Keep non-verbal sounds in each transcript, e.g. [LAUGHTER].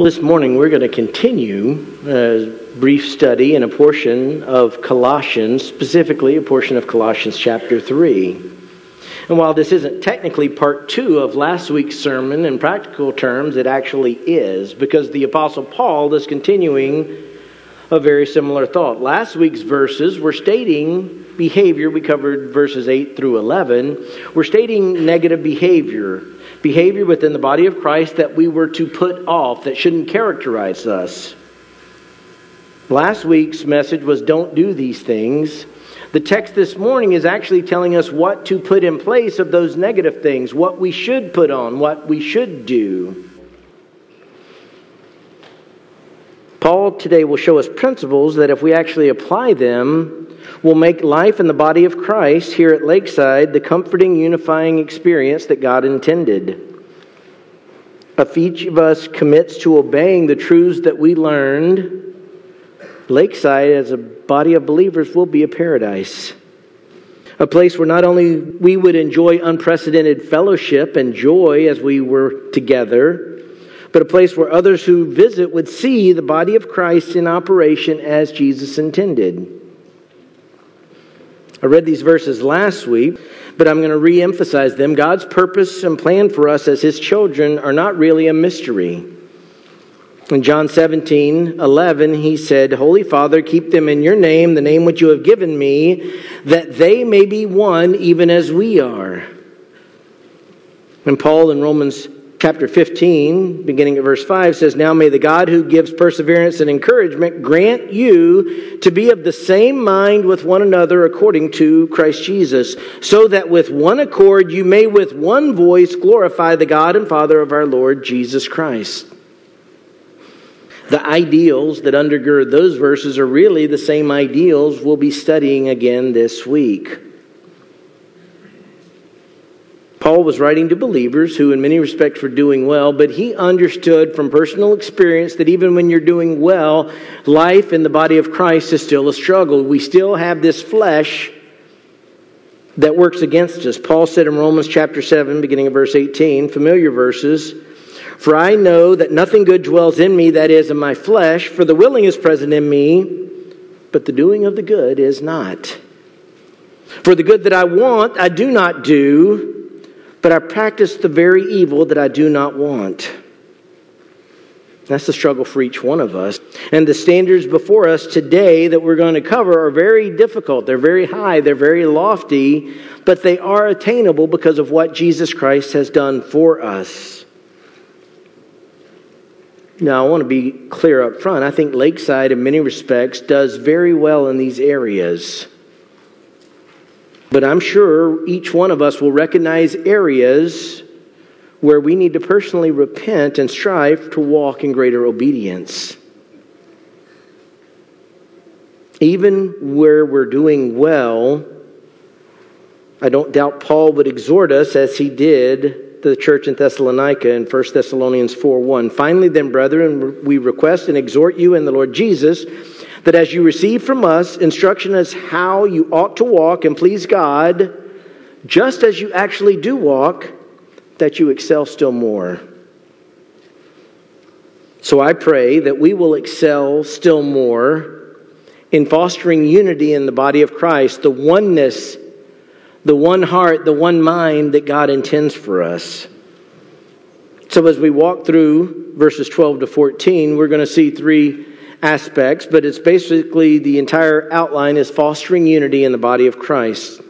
Well, this morning we're going to continue a brief study in a portion of Colossians, specifically a portion of Colossians chapter 3. And while this isn't technically part two of last week's sermon in practical terms, it actually is, because the Apostle Paul is continuing a very similar thought. Last week's verses were stating behavior, we covered verses 8 through 11, we're stating negative behavior behavior within the body of Christ that we were to put off, that shouldn't characterize us. Last week's message was don't do these things. The text this morning is actually telling us what to put in place of those negative things, what we should put on, what we should do. Paul today will show us principles that if we actually apply them, will make life in the body of Christ here at Lakeside the comforting, unifying experience that God intended. If each of us commits to obeying the truths that we learned, Lakeside, as a body of believers, will be a paradise. A place where not only we would enjoy unprecedented fellowship and joy as we were together, but a place where others who visit would see the body of Christ in operation as Jesus intended. I read these verses last week, but I'm going to re emphasize them. God's purpose and plan for us as His children are not really a mystery. In John 17, 11, he said, Holy Father, keep them in your name, the name which you have given me, that they may be one even as we are. And Paul in Romans chapter 15, beginning at verse 5, says, Now may the God who gives perseverance and encouragement grant you to be of the same mind with one another according to Christ Jesus, so that with one accord you may with one voice glorify the God and Father of our Lord Jesus Christ. The ideals that undergird those verses are really the same ideals we'll be studying again this week. Paul was writing to believers who, in many respects, were doing well, but he understood from personal experience that even when you're doing well, life in the body of Christ is still a struggle. We still have this flesh that works against us. Paul said in Romans chapter 7, beginning of verse 18, familiar verses, For I know that nothing good dwells in me, that is, in my flesh, for the willing is present in me, but the doing of the good is not. For the good that I want, I do not do but I practice the very evil that I do not want. That's the struggle for each one of us. And the standards before us today that we're going to cover are very difficult. They're very high, they're very lofty, but they are attainable because of what Jesus Christ has done for us. Now, I want to be clear up front. I think Lakeside, in many respects, does very well in these areas. But I'm sure each one of us will recognize areas where we need to personally repent and strive to walk in greater obedience. Even where we're doing well, I don't doubt Paul would exhort us as he did to the church in Thessalonica in 1 Thessalonians 4 1. Finally, then, brethren, we request and exhort you in the Lord Jesus that as you receive from us instruction as how you ought to walk and please God, just as you actually do walk, that you excel still more. So I pray that we will excel still more in fostering unity in the body of Christ, the oneness, the one heart, the one mind that God intends for us. So as we walk through verses 12 to 14, we're going to see three aspects, but it's basically the entire outline is fostering unity in the body of Christ.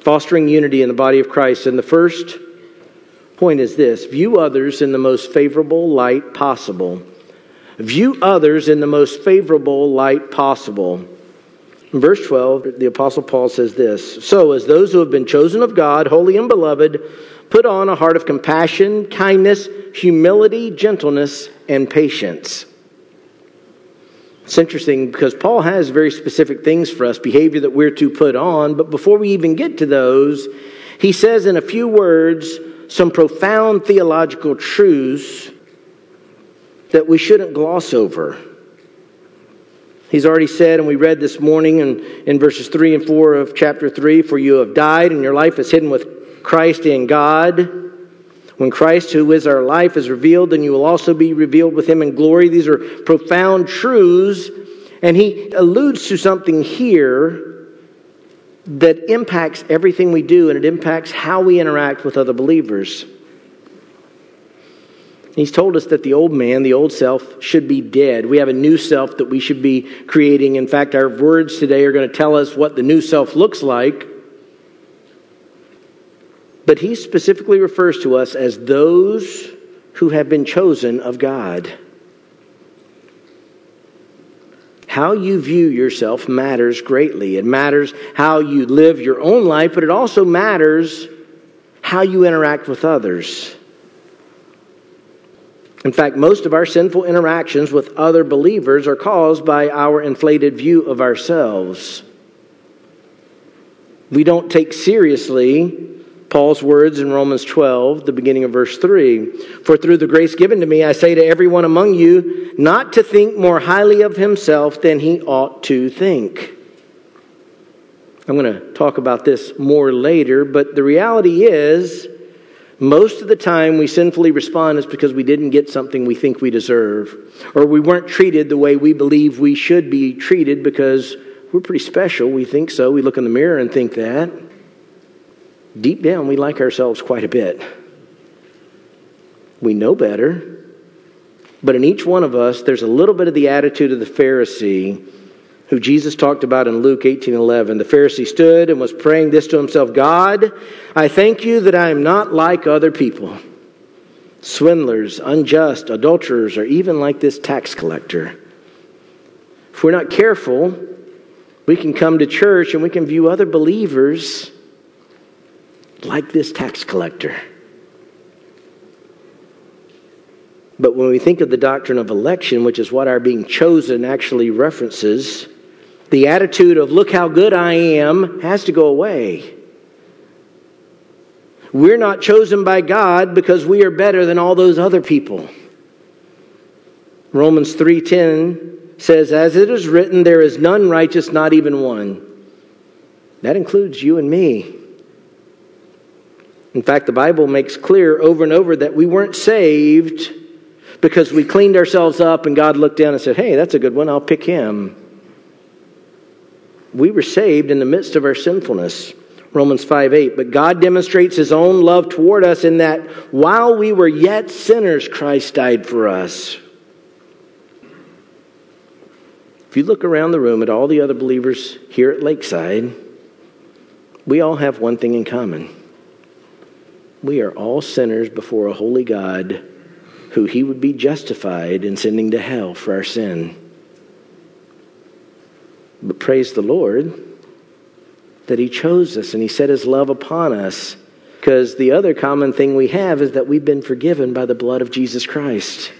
Fostering unity in the body of Christ. And the first point is this view others in the most favorable light possible. View others in the most favorable light possible. In verse 12, the Apostle Paul says this So, as those who have been chosen of God, holy and beloved, put on a heart of compassion, kindness, humility, gentleness, and patience it's interesting because Paul has very specific things for us, behavior that we're to put on. But before we even get to those, he says in a few words some profound theological truths that we shouldn't gloss over. He's already said, and we read this morning in, in verses 3 and 4 of chapter 3 For you have died, and your life is hidden with Christ in God. When Christ, who is our life, is revealed, then you will also be revealed with him in glory. These are profound truths, and he alludes to something here that impacts everything we do, and it impacts how we interact with other believers. He's told us that the old man, the old self, should be dead. We have a new self that we should be creating. In fact, our words today are going to tell us what the new self looks like. But he specifically refers to us as those who have been chosen of God. How you view yourself matters greatly. It matters how you live your own life, but it also matters how you interact with others. In fact, most of our sinful interactions with other believers are caused by our inflated view of ourselves. We don't take seriously Paul's words in Romans 12, the beginning of verse 3. For through the grace given to me, I say to everyone among you not to think more highly of himself than he ought to think. I'm going to talk about this more later, but the reality is most of the time, we sinfully respond is because we didn't get something we think we deserve, or we weren't treated the way we believe we should be treated because we're pretty special. We think so. We look in the mirror and think that. Deep down, we like ourselves quite a bit. We know better. But in each one of us, there's a little bit of the attitude of the Pharisee who Jesus talked about in Luke 18:11. The Pharisee stood and was praying this to himself, God, I thank you that I am not like other people. Swindlers, unjust, adulterers, or even like this tax collector. If we're not careful, we can come to church and we can view other believers like this tax collector. But when we think of the doctrine of election, which is what our being chosen actually references, the attitude of, look how good I am, has to go away. We're not chosen by God because we are better than all those other people. Romans 3:10 says as it is written there is none righteous not even one. That includes you and me. In fact, the Bible makes clear over and over that we weren't saved because we cleaned ourselves up and God looked down and said, "Hey, that's a good one. I'll pick him." we were saved in the midst of our sinfulness. Romans 5 8. But God demonstrates his own love toward us in that while we were yet sinners, Christ died for us. If you look around the room at all the other believers here at Lakeside, we all have one thing in common. We are all sinners before a holy God who he would be justified in sending to hell for our sin. But praise the Lord that He chose us and He set His love upon us. Because the other common thing we have is that we've been forgiven by the blood of Jesus Christ.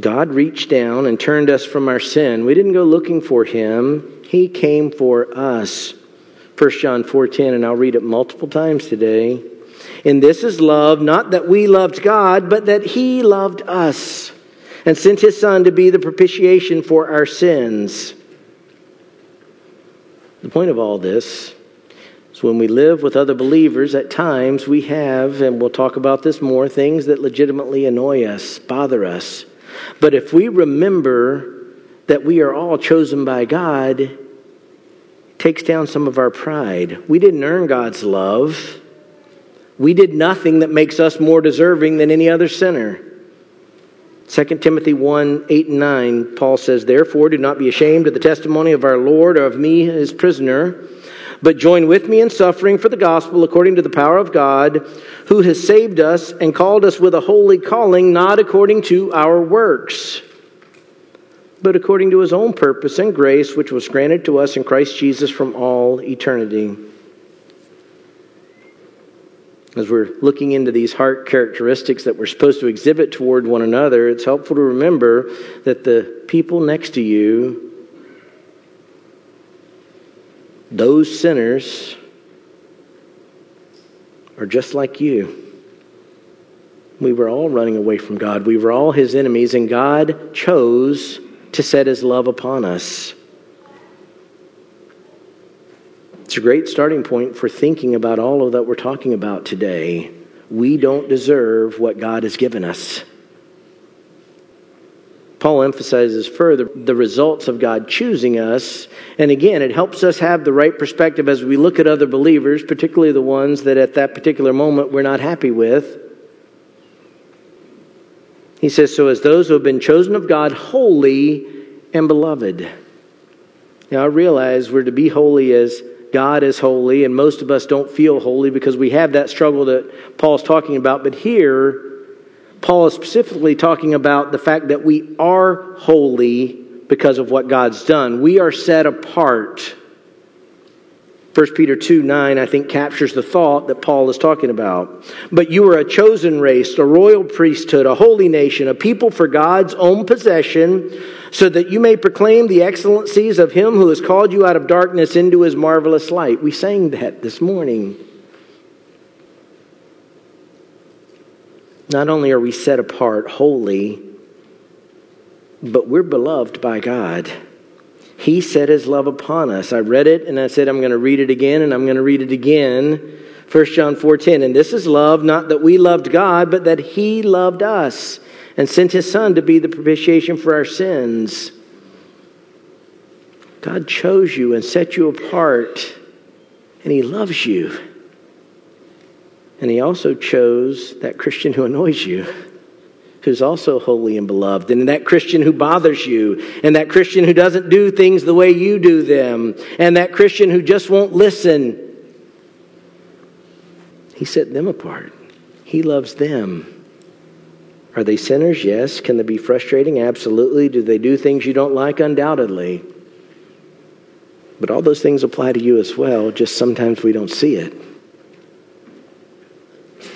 God reached down and turned us from our sin. We didn't go looking for Him, He came for us. 1 John 4:10 and I'll read it multiple times today. And this is love, not that we loved God, but that he loved us and sent his Son to be the propitiation for our sins. The point of all this is when we live with other believers, at times we have, and we'll talk about this more, things that legitimately annoy us, bother us. But if we remember that we are all chosen by God, takes down some of our pride. We didn't earn God's love. We did nothing that makes us more deserving than any other sinner. 2 Timothy 1 8 and 9, Paul says, Therefore, do not be ashamed of the testimony of our Lord or of me, his prisoner, but join with me in suffering for the gospel according to the power of God, who has saved us and called us with a holy calling, not according to our works, but according to his own purpose and grace, which was granted to us in Christ Jesus from all eternity as we're looking into these heart characteristics that we're supposed to exhibit toward one another, it's helpful to remember that the people next to you, those sinners, are just like you. We were all running away from God. We were all his enemies, and God chose to set his love upon us. It's a great starting point for thinking about all of that we're talking about today. We don't deserve what God has given us. Paul emphasizes further the results of God choosing us. And again, it helps us have the right perspective as we look at other believers, particularly the ones that at that particular moment we're not happy with. He says, So as those who have been chosen of God, holy and beloved. Now, I realize we're to be holy as God is holy, and most of us don't feel holy because we have that struggle that Paul's talking about. But here, Paul is specifically talking about the fact that we are holy because of what God's done. We are set apart. 1 Peter 2 9, I think, captures the thought that Paul is talking about. But you are a chosen race, a royal priesthood, a holy nation, a people for God's own possession, so that you may proclaim the excellencies of him who has called you out of darkness into his marvelous light. We sang that this morning. Not only are we set apart, holy, but we're beloved by God. He set his love upon us. I read it and I said I'm going to read it again and I'm going to read it again. 1 John 4:10 and this is love not that we loved God but that he loved us and sent his son to be the propitiation for our sins. God chose you and set you apart and he loves you. And he also chose that Christian who annoys you who's also holy and beloved, and that Christian who bothers you, and that Christian who doesn't do things the way you do them, and that Christian who just won't listen. He set them apart. He loves them. Are they sinners? Yes. Can they be frustrating? Absolutely. Do they do things you don't like? Undoubtedly. But all those things apply to you as well, just sometimes we don't see it.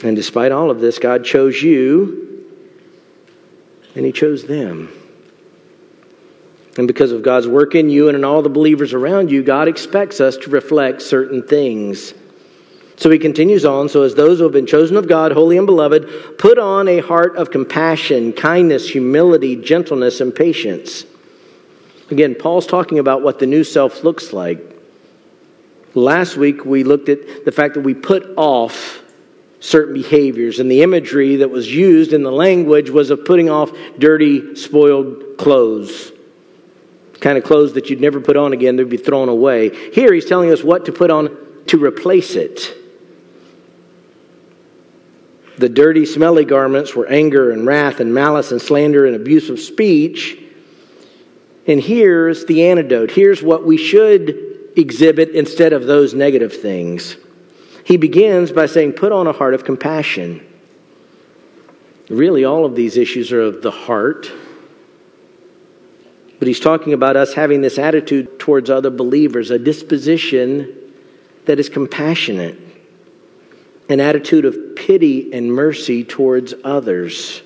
And despite all of this, God chose you and He chose them. And because of God's work in you and in all the believers around you, God expects us to reflect certain things. So he continues on. So, as those who have been chosen of God, holy and beloved, put on a heart of compassion, kindness, humility, gentleness, and patience. Again, Paul's talking about what the new self looks like. Last week, we looked at the fact that we put off certain behaviors. And the imagery that was used in the language was of putting off dirty, spoiled clothes. Kind of clothes that you'd never put on again, they'd be thrown away. Here he's telling us what to put on to replace it. The dirty, smelly garments were anger and wrath and malice and slander and abuse of speech. And here's the antidote. Here's what we should exhibit instead of those negative things. He begins by saying, Put on a heart of compassion. Really, all of these issues are of the heart. But he's talking about us having this attitude towards other believers, a disposition that is compassionate, an attitude of pity and mercy towards others.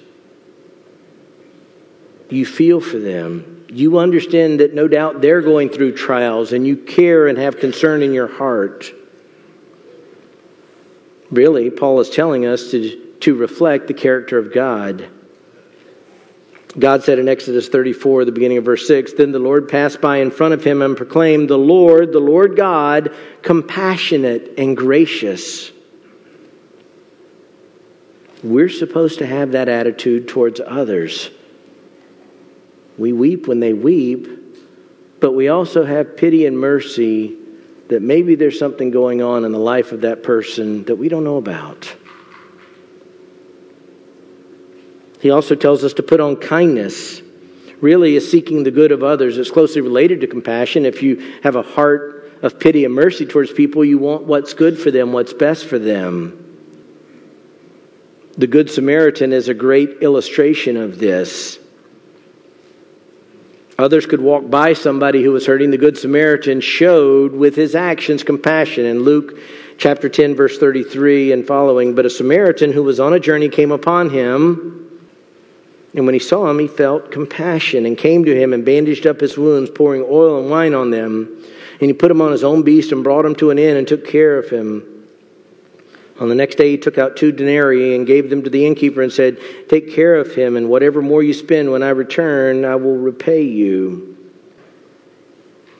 You feel for them. You understand that no doubt they're going through trials, and you care and have concern in your heart. Really, Paul is telling us to, to reflect the character of God. God said in Exodus 34, the beginning of verse 6, Then the Lord passed by in front of him and proclaimed, The Lord, the Lord God, compassionate and gracious. We're supposed to have that attitude towards others. We weep when they weep, but we also have pity and mercy that maybe there's something going on in the life of that person that we don't know about. He also tells us to put on kindness. Really, is seeking the good of others. It's closely related to compassion. If you have a heart of pity and mercy towards people, you want what's good for them, what's best for them. The Good Samaritan is a great illustration of this. Others could walk by somebody who was hurting. The Good Samaritan showed with his actions compassion. In Luke chapter 10, verse 33 and following, but a Samaritan who was on a journey came upon him. And when he saw him, he felt compassion and came to him and bandaged up his wounds, pouring oil and wine on them. And he put him on his own beast and brought him to an inn and took care of him. On the next day, he took out two denarii and gave them to the innkeeper and said, Take care of him, and whatever more you spend when I return, I will repay you.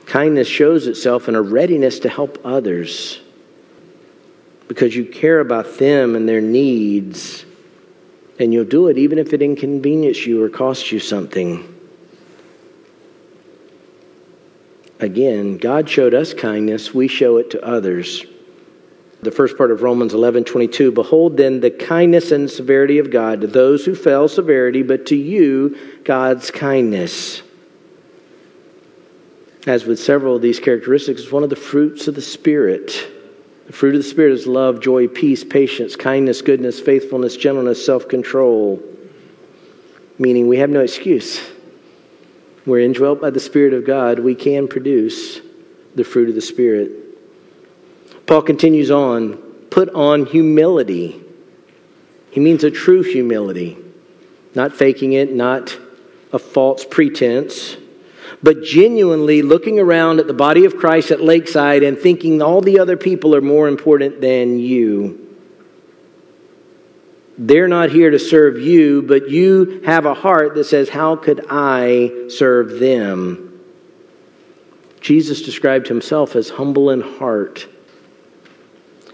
Kindness shows itself in a readiness to help others because you care about them and their needs, and you'll do it even if it inconveniences you or costs you something. Again, God showed us kindness, we show it to others. The first part of Romans 11 22 Behold then the kindness and severity of God to those who fell, severity, but to you, God's kindness. As with several of these characteristics, one of the fruits of the Spirit. The fruit of the Spirit is love, joy, peace, patience, kindness, goodness, faithfulness, gentleness, self control. Meaning we have no excuse. We're indwelt by the Spirit of God. We can produce the fruit of the Spirit. Paul continues on put on humility. He means a true humility, not faking it, not a false pretense but genuinely looking around at the body of Christ at Lakeside and thinking all the other people are more important than you. They're not here to serve you, but you have a heart that says, How could I serve them? Jesus described himself as humble in heart.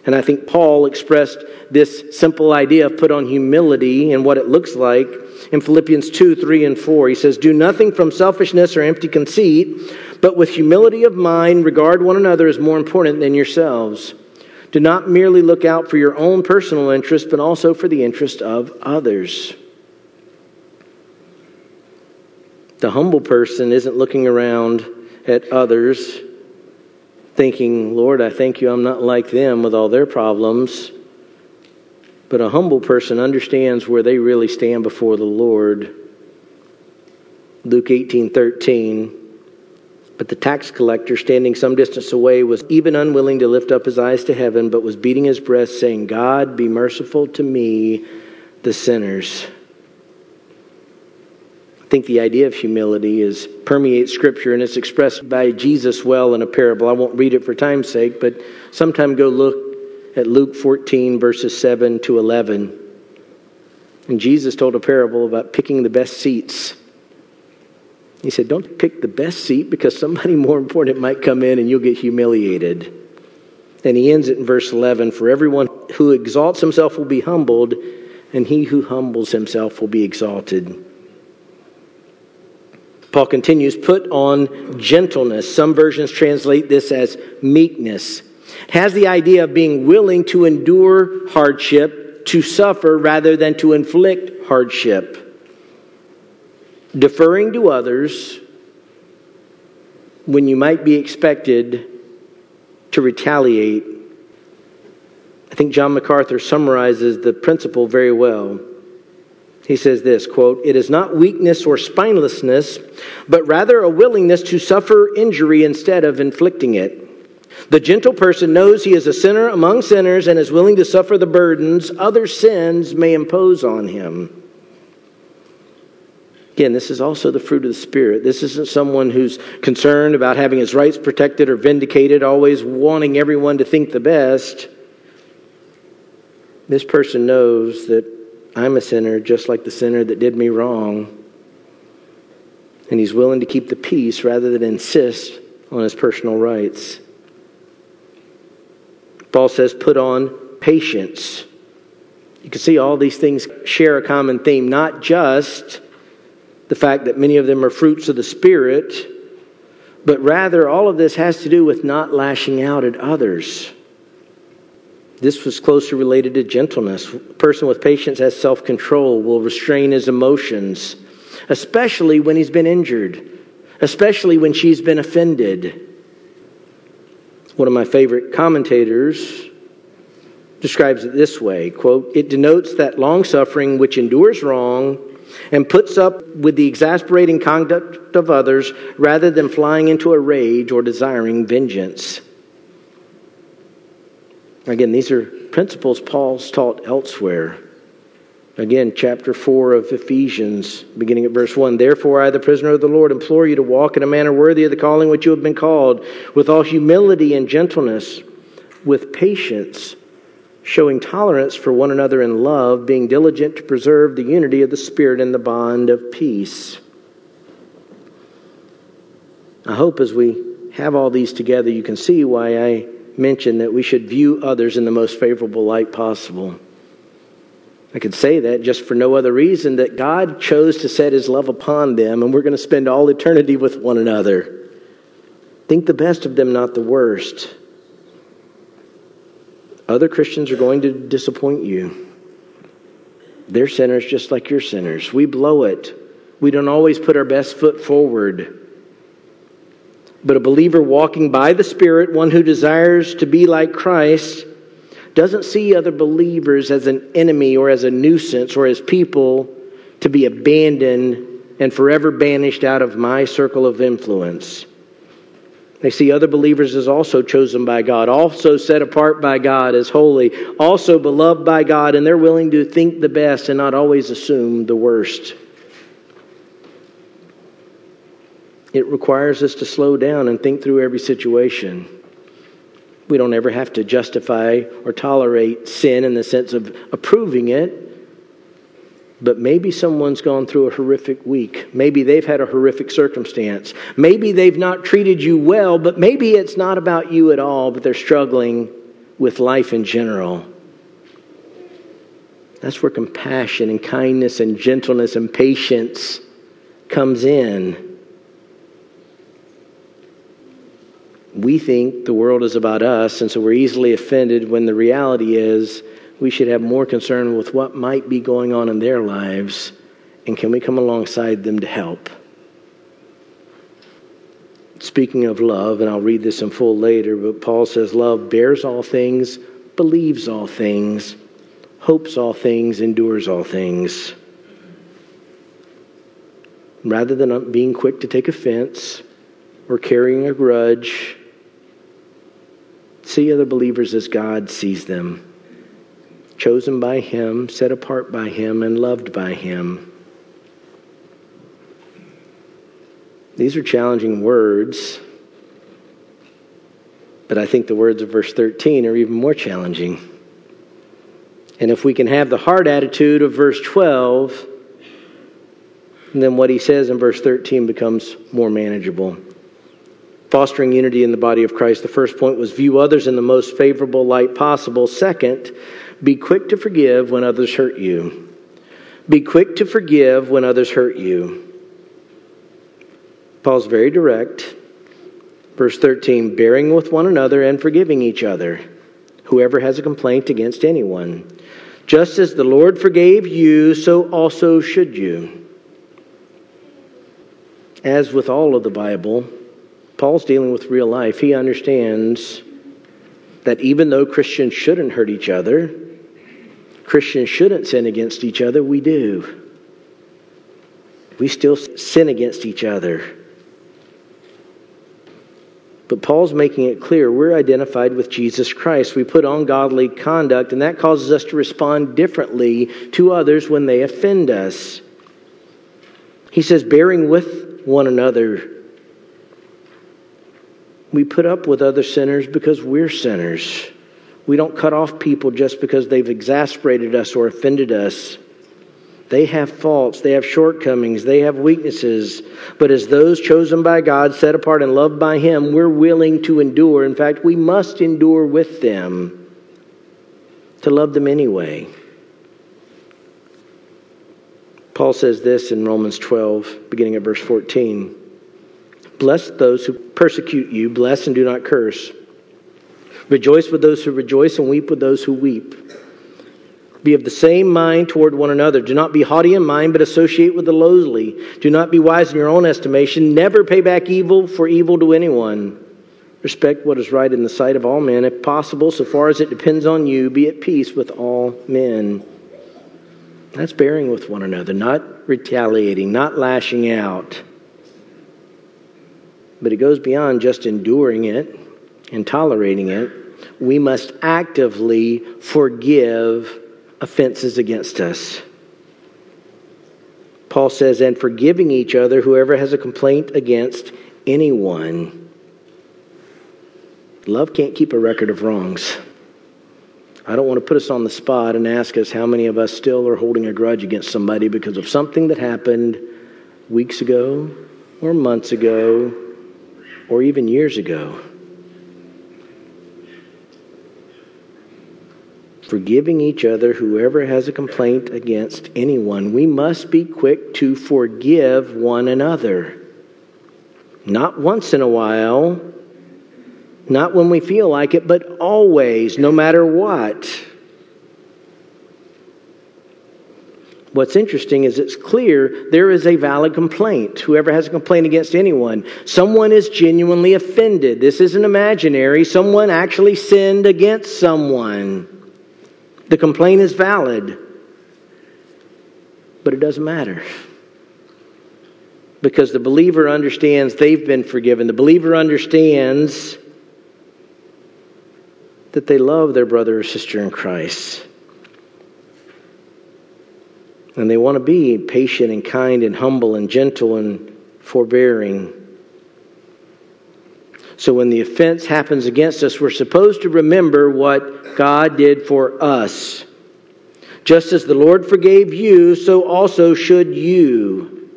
And I think Paul expressed this simple idea of put on humility and what it looks like in Philippians 2 3 and 4. He says, Do nothing from selfishness or empty conceit, but with humility of mind, regard one another as more important than yourselves. Do not merely look out for your own personal interest, but also for the interest of others. The humble person isn't looking around at others thinking, Lord, I thank you I'm not like them with all their problems. But a humble person understands where they really stand before the Lord. Luke 18 13. But the tax collector, standing some distance away, was even unwilling to lift up his eyes to heaven, but was beating his breast, saying, God, be merciful to me, the sinners. I think the idea of humility is permeates Scripture, and it's expressed by Jesus well in a parable. I won't read it for time's sake, but sometime go look at Luke 14, verses 7 to 11. And Jesus told a parable about picking the best seats. He said, Don't pick the best seat because somebody [LAUGHS] more important might come in and you'll get humiliated. And he ends it in verse 11 For everyone who exalts himself will be humbled, and he who humbles himself will be exalted. Paul continues, Put on gentleness. Some versions translate this as meekness has the idea of being willing to endure hardship, to suffer rather than to inflict hardship. Deferring to others when you might be expected to retaliate. I think John MacArthur summarizes the principle very well. He says this quote, It is not weakness or spinelessness, but rather a willingness to suffer injury instead of inflicting it. The gentle person knows he is a sinner among sinners and is willing to suffer the burdens other sins may impose on him. Again, this is also the fruit of the Spirit. This isn't someone who's concerned about having his rights protected or vindicated, always wanting everyone to think the best. This person knows that I'm a sinner just like the sinner that did me wrong. And he's willing to keep the peace rather than insist on his personal rights. Paul says, put on patience. You can see all these things share a common theme, not just the fact that many of them are fruits of the Spirit, but rather all of this has to do with not lashing out at others. This was closely related to gentleness. A person with patience has self control, will restrain his emotions, especially when he's been injured, especially when she's been offended. One of my favorite commentators describes it this way quote, It denotes that long suffering which endures wrong and puts up with the exasperating conduct of others rather than flying into a rage or desiring vengeance. Again, these are principles Paul's taught elsewhere. Again, chapter 4 of Ephesians, beginning at verse 1. Therefore, I, the prisoner of the Lord, implore you to walk in a manner worthy of the calling which you have been called, with all humility and gentleness, with patience, showing tolerance for one another in love, being diligent to preserve the unity of the Spirit in the bond of peace. I hope as we have all these together, you can see why I mentioned that we should view others in the most favorable light possible. I could say that just for no other reason that God chose to set his love upon them, and we're going to spend all eternity with one another. Think the best of them, not the worst. Other Christians are going to disappoint you. They're sinners just like you're sinners. We blow it. We don't always put our best foot forward. But a believer walking by the Spirit, one who desires to be like Christ, doesn't see other believers as an enemy or as a nuisance or as people to be abandoned and forever banished out of my circle of influence. They see other believers as also chosen by God, also set apart by God as holy, also beloved by God, and they're willing to think the best and not always assume the worst. It requires us to slow down and think through every situation. We don't ever have to justify or tolerate sin in the sense of approving it. But maybe someone's gone through a horrific week. Maybe they've had a horrific circumstance. Maybe they've not treated you well, but maybe it's not about you at all, but they're struggling with life in general. That's where compassion and kindness and gentleness and patience comes in. We think the world is about us, and so we're easily offended when the reality is we should have more concern with what might be going on in their lives, and can we come alongside them to help? Speaking of love, and I'll read this in full later, but Paul says, Love bears all things, believes all things, hopes all things, endures all things. Rather than being quick to take offense or carrying a grudge, See other believers as God sees them chosen by Him, set apart by Him, and loved by Him. These are challenging words, but I think the words of verse 13 are even more challenging. And if we can have the hard attitude of verse 12, then what he says in verse 13 becomes more manageable fostering unity in the body of Christ. The first point was view others in the most favorable light possible. Second, be quick to forgive when others hurt you. Be quick to forgive when others hurt you. Paul's very direct. Verse 13, bearing with one another and forgiving each other, whoever has a complaint against anyone. Just as the Lord forgave you, so also should you. As with all of the Bible, Paul's dealing with real life. He understands that even though Christians shouldn't hurt each other, Christians shouldn't sin against each other, we do. We still sin against each other. But Paul's making it clear we're identified with Jesus Christ. We put on godly conduct, and that causes us to respond differently to others when they offend us. He says, bearing with one another we put up with other sinners because we're sinners. We don't cut off people just because they've exasperated us or offended us. They have faults, they have shortcomings, they have weaknesses. But as those chosen by God, set apart and loved by Him, we're willing to endure. In fact, we must endure with them to love them anyway. Paul says this in Romans 12, beginning at verse 14. Bless those who persecute you, bless and do not curse. Rejoice with those who rejoice, and weep with those who weep. Be of the same mind toward one another. Do not be haughty in mind, but associate with the lowly. Do not be wise in your own estimation. Never pay back evil for evil to anyone. Respect what is right in the sight of all men. If possible, so far as it depends on you, be at peace with all men. That's bearing with one another, not retaliating, not lashing out. But it goes beyond just enduring it and tolerating it. We must actively forgive offenses against us. Paul says, and forgiving each other, whoever has a complaint against anyone. Love can't keep a record of wrongs. I don't want to put us on the spot and ask us how many of us still are holding a grudge against somebody because of something that happened weeks ago or months ago or even years ago. Forgiving each other, whoever has a complaint against anyone, we must be quick to forgive one another. Not once in a while, not when we feel like it, but always, no matter what. What's interesting is it's clear there is a valid complaint. Whoever has a complaint against anyone, someone is genuinely offended. This isn't imaginary. Someone actually sinned against someone. The complaint is valid, but it doesn't matter. Because the believer understands they've been forgiven. The believer understands that they love their brother or sister in Christ. And they want to be patient and kind and humble and gentle and forbearing. So when the offense happens against us, we're supposed to remember what God did for us. Just as the Lord forgave you, so also should you.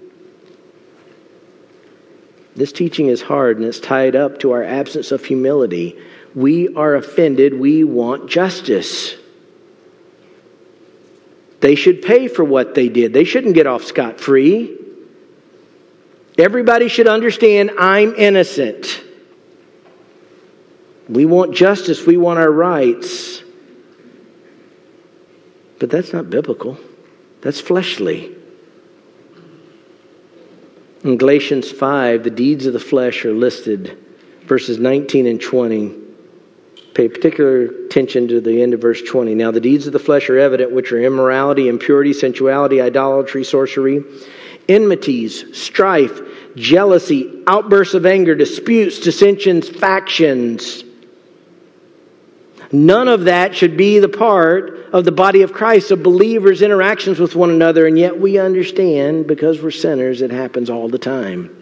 This teaching is hard and it's tied up to our absence of humility. We are offended, we want justice. They should pay for what they did. They shouldn't get off scot free. Everybody should understand I'm innocent. We want justice, we want our rights. But that's not biblical, that's fleshly. In Galatians 5, the deeds of the flesh are listed, verses 19 and 20. Pay particular attention to the end of verse 20. Now, the deeds of the flesh are evident, which are immorality, impurity, sensuality, idolatry, sorcery, enmities, strife, jealousy, outbursts of anger, disputes, dissensions, factions. None of that should be the part of the body of Christ, of believers' interactions with one another, and yet we understand because we're sinners, it happens all the time.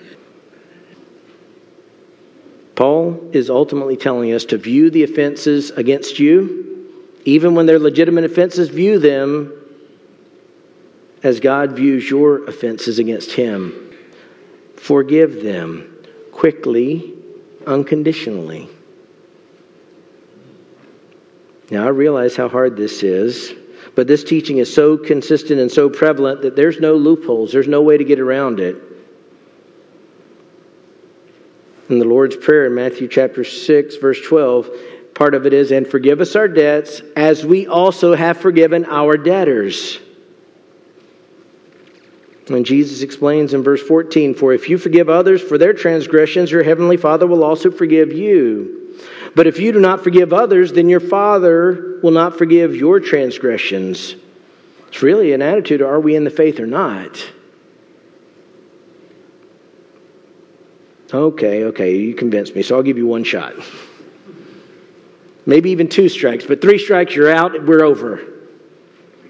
Paul is ultimately telling us to view the offenses against you, even when they're legitimate offenses, view them as God views your offenses against him. Forgive them quickly, unconditionally. Now, I realize how hard this is, but this teaching is so consistent and so prevalent that there's no loopholes, there's no way to get around it in the Lord's Prayer in Matthew chapter 6, verse 12, part of it is, And forgive us our debts as we also have forgiven our debtors. And Jesus explains in verse 14, For if you forgive others for their transgressions, your heavenly Father will also forgive you. But if you do not forgive others, then your Father will not forgive your transgressions. It's really an attitude are we in the faith or not? Okay, okay, you convinced me, so I'll give you one shot. Maybe even two strikes, but three strikes, you're out, we're over.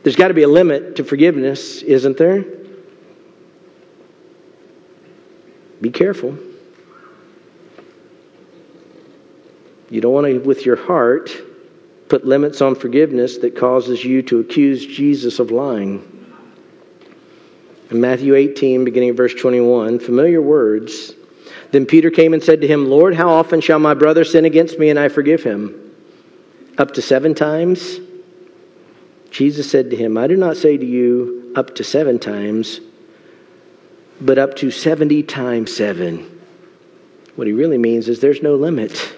There's got to be a limit to forgiveness, isn't there? Be careful. You don't want to, with your heart, put limits on forgiveness that causes you to accuse Jesus of lying. In Matthew 18, beginning of verse 21, familiar words then Peter came and said to him, Lord, how often shall my brother sin against me and I forgive him? Up to seven times? Jesus said to him, I do not say to you up to seven times, but up to 70 times seven. What he really means is there's no limit.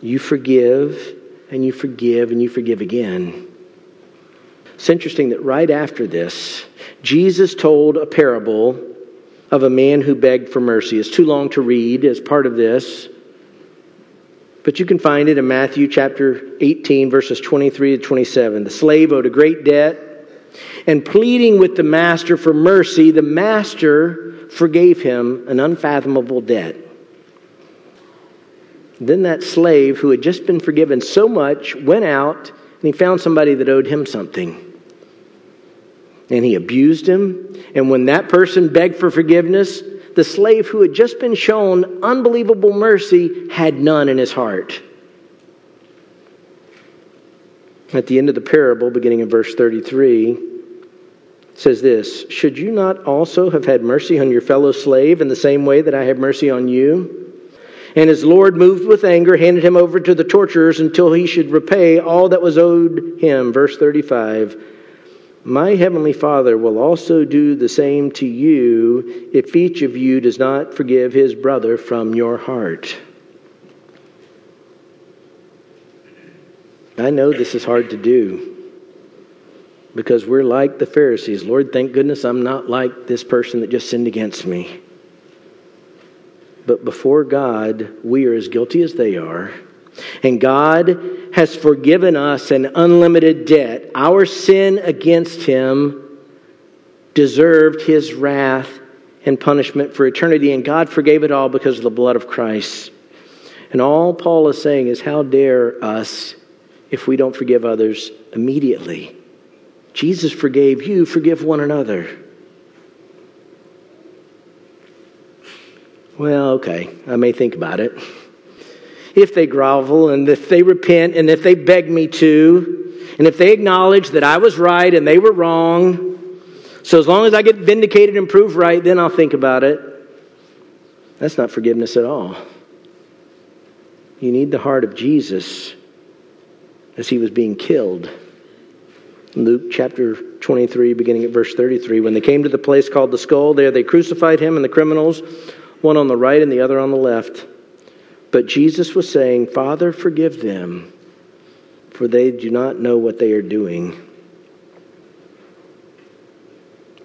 You forgive, and you forgive, and you forgive again. It's interesting that right after this, Jesus told a parable of a man who begged for mercy. It's too long to read as part of this. But you can find it in Matthew chapter 18, verses 23 to 27. The slave owed a great debt, and pleading with the master for mercy, the master forgave him an unfathomable debt. Then that slave, who had just been forgiven so much, went out and he found somebody that owed him something and he abused him. And when that person begged for forgiveness, the slave who had just been shown unbelievable mercy had none in his heart. At the end of the parable, beginning in verse 33, says this Should you not also have had mercy on your fellow slave in the same way that I have mercy on you? And his Lord, moved with anger, handed him over to the torturers until he should repay all that was owed him. Verse 35 My heavenly Father will also do the same to you if each of you does not forgive his brother from your heart. I know this is hard to do because we're like the Pharisees. Lord, thank goodness I'm not like this person that just sinned against me. But before God, we are as guilty as they are. And God has forgiven us an unlimited debt. Our sin against Him deserved His wrath and punishment for eternity, and God forgave it all because of the blood of Christ. And all Paul is saying is, How dare us if we don't forgive others immediately? Jesus forgave you, forgive one another. Well, okay, I may think about it. If they grovel and if they repent and if they beg me to, and if they acknowledge that I was right and they were wrong, so as long as I get vindicated and proved right, then I'll think about it. That's not forgiveness at all. You need the heart of Jesus as he was being killed. Luke chapter 23, beginning at verse 33. When they came to the place called the skull, there they crucified him and the criminals, one on the right and the other on the left. But Jesus was saying, Father, forgive them, for they do not know what they are doing.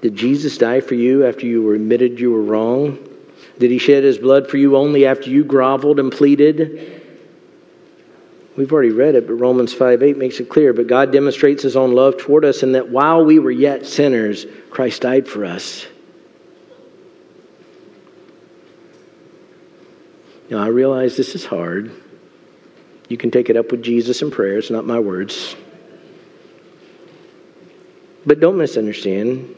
Did Jesus die for you after you were admitted you were wrong? Did he shed his blood for you only after you groveled and pleaded? We've already read it, but Romans 5 8 makes it clear. But God demonstrates his own love toward us in that while we were yet sinners, Christ died for us. Now, I realize this is hard. You can take it up with Jesus in prayer, it's not my words. But don't misunderstand.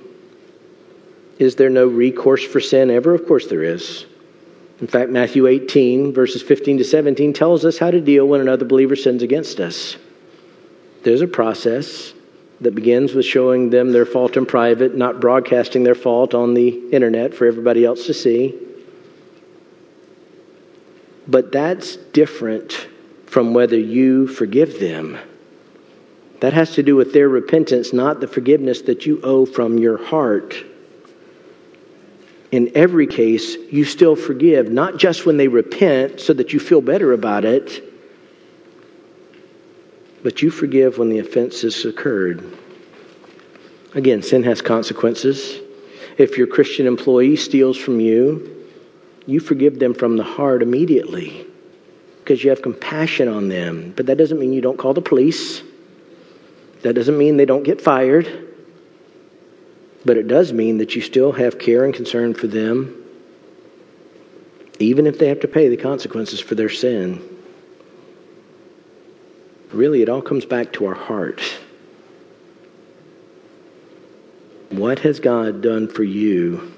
Is there no recourse for sin ever? Of course there is. In fact, Matthew 18, verses 15 to 17, tells us how to deal when another believer sins against us. There's a process that begins with showing them their fault in private, not broadcasting their fault on the internet for everybody else to see. But that's different from whether you forgive them. That has to do with their repentance, not the forgiveness that you owe from your heart in every case, you still forgive, not just when they repent so that you feel better about it, but you forgive when the offense has occurred. Again, sin has consequences. If your Christian employee steals from you, you forgive them from the heart immediately because you have compassion on them. But that doesn't mean you don't call the police. That doesn't mean they don't get fired. But it does mean that you still have care and concern for them, even if they have to pay the consequences for their sin. Really, it all comes back to our heart. What has God done for you?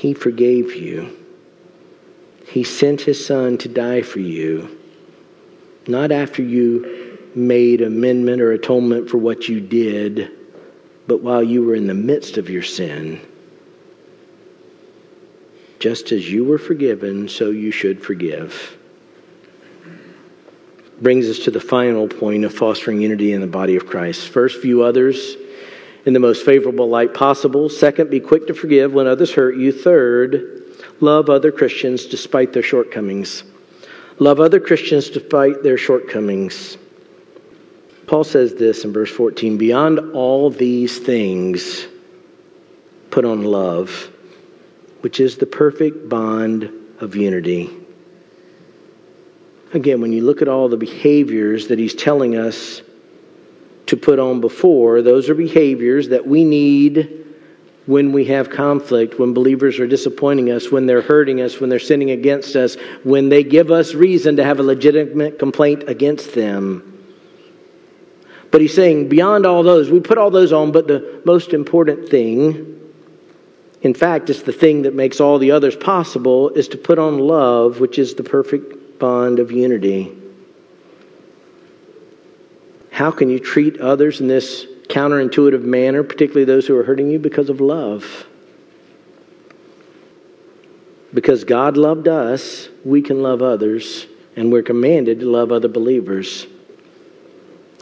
He forgave you. He sent his son to die for you, not after you made amendment or atonement for what you did but while you were in the midst of your sin, just as you were forgiven, so you should forgive. Brings us to the final point of fostering unity in the body of Christ. First, view others in the most favorable light possible. Second, be quick to forgive when others hurt you. Third, love other Christians despite their shortcomings. Love other Christians despite their shortcomings. Paul says this in verse 14 Beyond all these things, put on love, which is the perfect bond of unity. Again, when you look at all the behaviors that he's telling us to put on before, those are behaviors that we need when we have conflict, when believers are disappointing us, when they're hurting us, when they're sinning against us, when they give us reason to have a legitimate complaint against them. But he's saying, beyond all those, we put all those on, but the most important thing, in fact, it's the thing that makes all the others possible, is to put on love, which is the perfect bond of unity. How can you treat others in this counterintuitive manner, particularly those who are hurting you, because of love? Because God loved us, we can love others, and we're commanded to love other believers.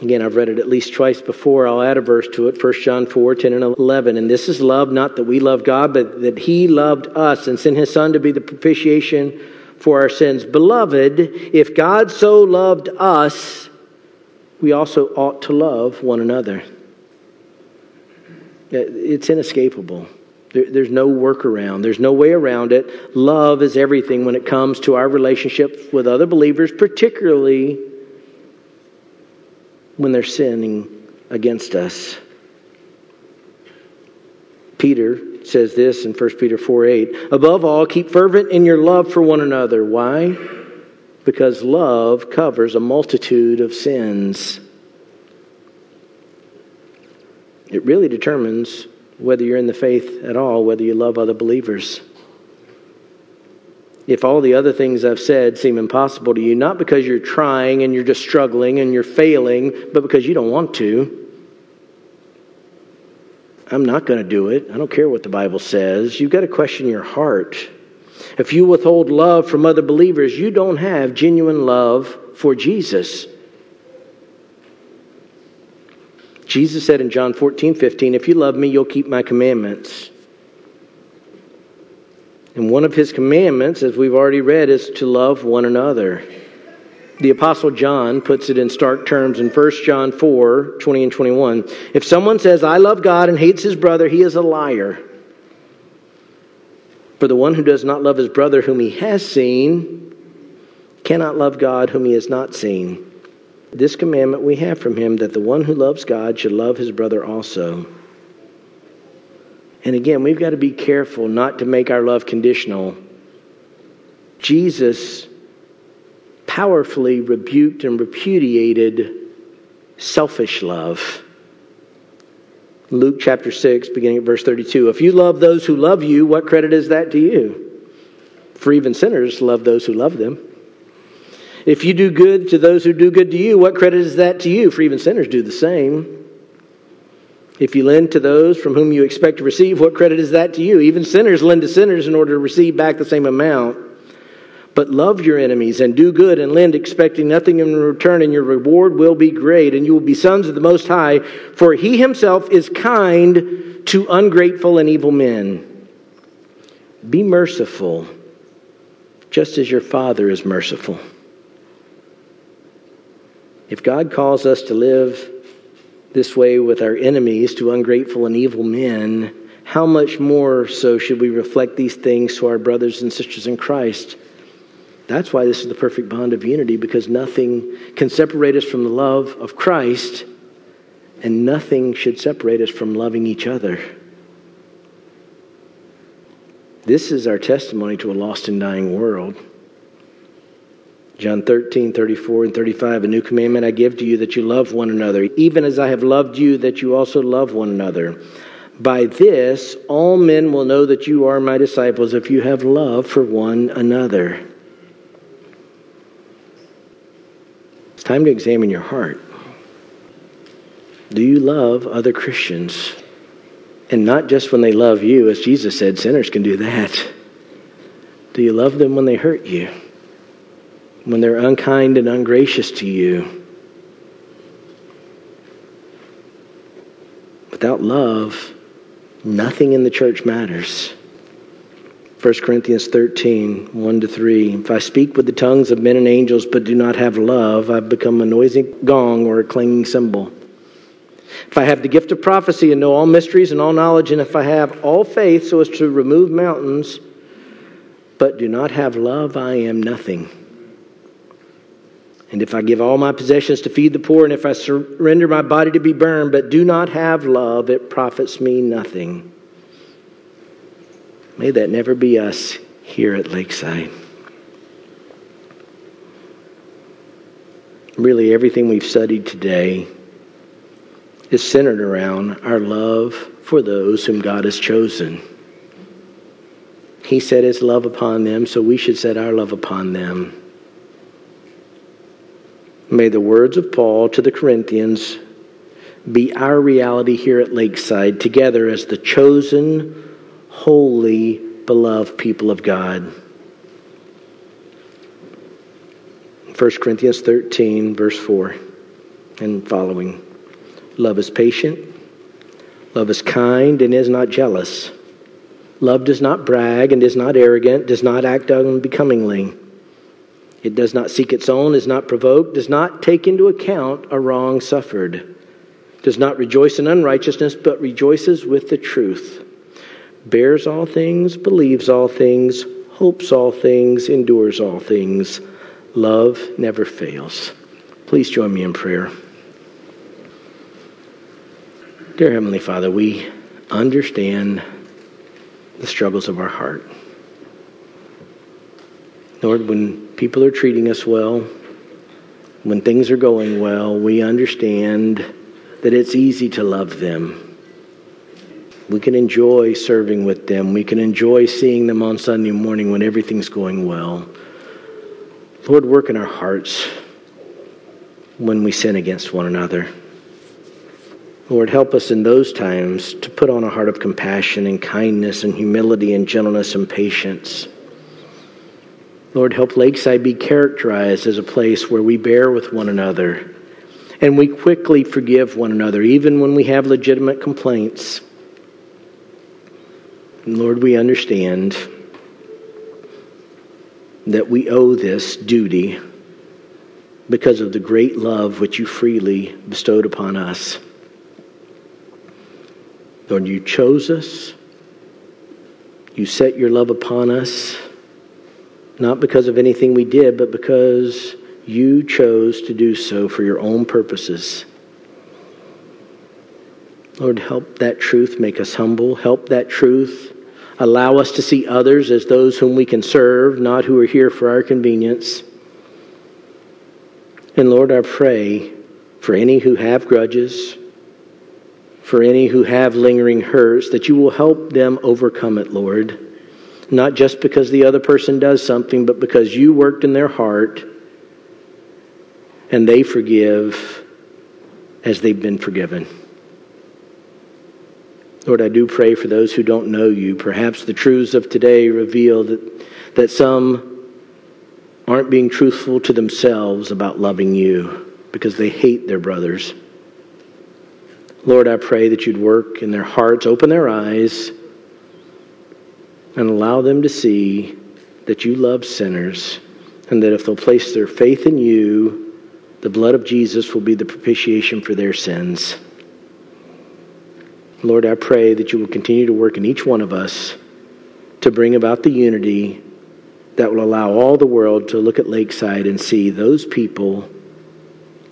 Again, I've read it at least twice before. I'll add a verse to it 1 John 4 10 and 11. And this is love, not that we love God, but that He loved us and sent His Son to be the propitiation for our sins. Beloved, if God so loved us, we also ought to love one another. It's inescapable. There's no workaround. There's no way around it. Love is everything when it comes to our relationship with other believers, particularly when they're sinning against us. Peter says this in 1 Peter 4 8. Above all, keep fervent in your love for one another. Why? Because love covers a multitude of sins. It really determines whether you're in the faith at all, whether you love other believers if all the other things I've said seem impossible to you, not because you're trying and you're just struggling and you're failing, but because you don't want to. I'm not going to do it. I don't care what the Bible says. You've got to question your heart. If you withhold love from other believers, you don't have genuine love for Jesus. Jesus said in John 14, 15, If you love me, you'll keep my commandments. And one of his commandments, as we've already read, is to love one another. The Apostle John puts it in stark terms in 1 John 4 20 and 21. If someone says, I love God and hates his brother, he is a liar. For the one who does not love his brother whom he has seen cannot love God whom he has not seen. This commandment we have from him that the one who loves God should love his brother also. And again, we've got to be careful not to make our love conditional. Jesus powerfully rebuked and repudiated selfish love. Luke chapter 6, beginning at verse 32. If you love those who love you, what credit is that to you? For even sinners love those who love them. If you do good to those who do good to you, what credit is that to you? For even sinners do the same. If you lend to those from whom you expect to receive, what credit is that to you? Even sinners lend to sinners in order to receive back the same amount. But love your enemies and do good and lend, expecting nothing in return, and your reward will be great, and you will be sons of the Most High, for he himself is kind to ungrateful and evil men. Be merciful, just as your Father is merciful. If God calls us to live this way with our enemies to ungrateful and evil men, how much more so should we reflect these things to our brothers and sisters in Christ? That's why this is the perfect bond of unity, because nothing can separate us from the love of Christ, and nothing should separate us from loving each other. This is our testimony to a lost and dying world. John 13, 34, and 35. A new commandment I give to you that you love one another, even as I have loved you, that you also love one another. By this, all men will know that you are my disciples if you have love for one another. It's time to examine your heart. Do you love other Christians? And not just when they love you, as Jesus said, sinners can do that. Do you love them when they hurt you? when they're unkind and ungracious to you. Without love, nothing in the church matters. 1 Corinthians 13, 1 to 3. If I speak with the tongues of men and angels but do not have love, I've become a noisy gong or a clanging cymbal. If I have the gift of prophecy and know all mysteries and all knowledge, and if I have all faith so as to remove mountains, but do not have love, I am nothing. And if I give all my possessions to feed the poor, and if I surrender my body to be burned, but do not have love, it profits me nothing. May that never be us here at Lakeside. Really, everything we've studied today is centered around our love for those whom God has chosen. He set his love upon them, so we should set our love upon them. May the words of Paul to the Corinthians be our reality here at Lakeside, together as the chosen, holy beloved people of God. 1 Corinthians 13, verse 4 and following. Love is patient. Love is kind and is not jealous. Love does not brag and is not arrogant, does not act unbecomingly. It does not seek its own, is not provoked, does not take into account a wrong suffered, does not rejoice in unrighteousness, but rejoices with the truth, bears all things, believes all things, hopes all things, endures all things. Love never fails. Please join me in prayer. Dear Heavenly Father, we understand the struggles of our heart. Lord, when people are treating us well, when things are going well, we understand that it's easy to love them. We can enjoy serving with them. We can enjoy seeing them on Sunday morning when everything's going well. Lord, work in our hearts when we sin against one another. Lord, help us in those times to put on a heart of compassion and kindness and humility and gentleness and patience. Lord, help Lakeside be characterized as a place where we bear with one another and we quickly forgive one another, even when we have legitimate complaints. And Lord, we understand that we owe this duty because of the great love which you freely bestowed upon us. Lord, you chose us. You set your love upon us, not because of anything we did, but because you chose to do so for your own purposes. Lord, help that truth make us humble. Help that truth allow us to see others as those whom we can serve, not who are here for our convenience. And Lord, I pray for any who have grudges, for any who have lingering hurts, that you will help them overcome it, Lord. Not just because the other person does something, but because you worked in their heart and they forgive as they've been forgiven. Lord, I do pray for those who don't know you. Perhaps the truths of today reveal that, that some aren't being truthful to themselves about loving you because they hate their brothers. Lord, I pray that you'd work in their hearts, open their eyes, and allow them to see that you love sinners, and that if they'll place their faith in you, the blood of Jesus will be the propitiation for their sins. Lord, I pray that you will continue to work in each one of us to bring about the unity that will allow all the world to look at Lakeside and see those people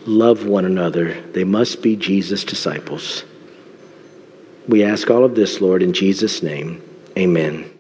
love one another. They must be Jesus' disciples. We ask all of this, Lord, in Jesus' name. Amen.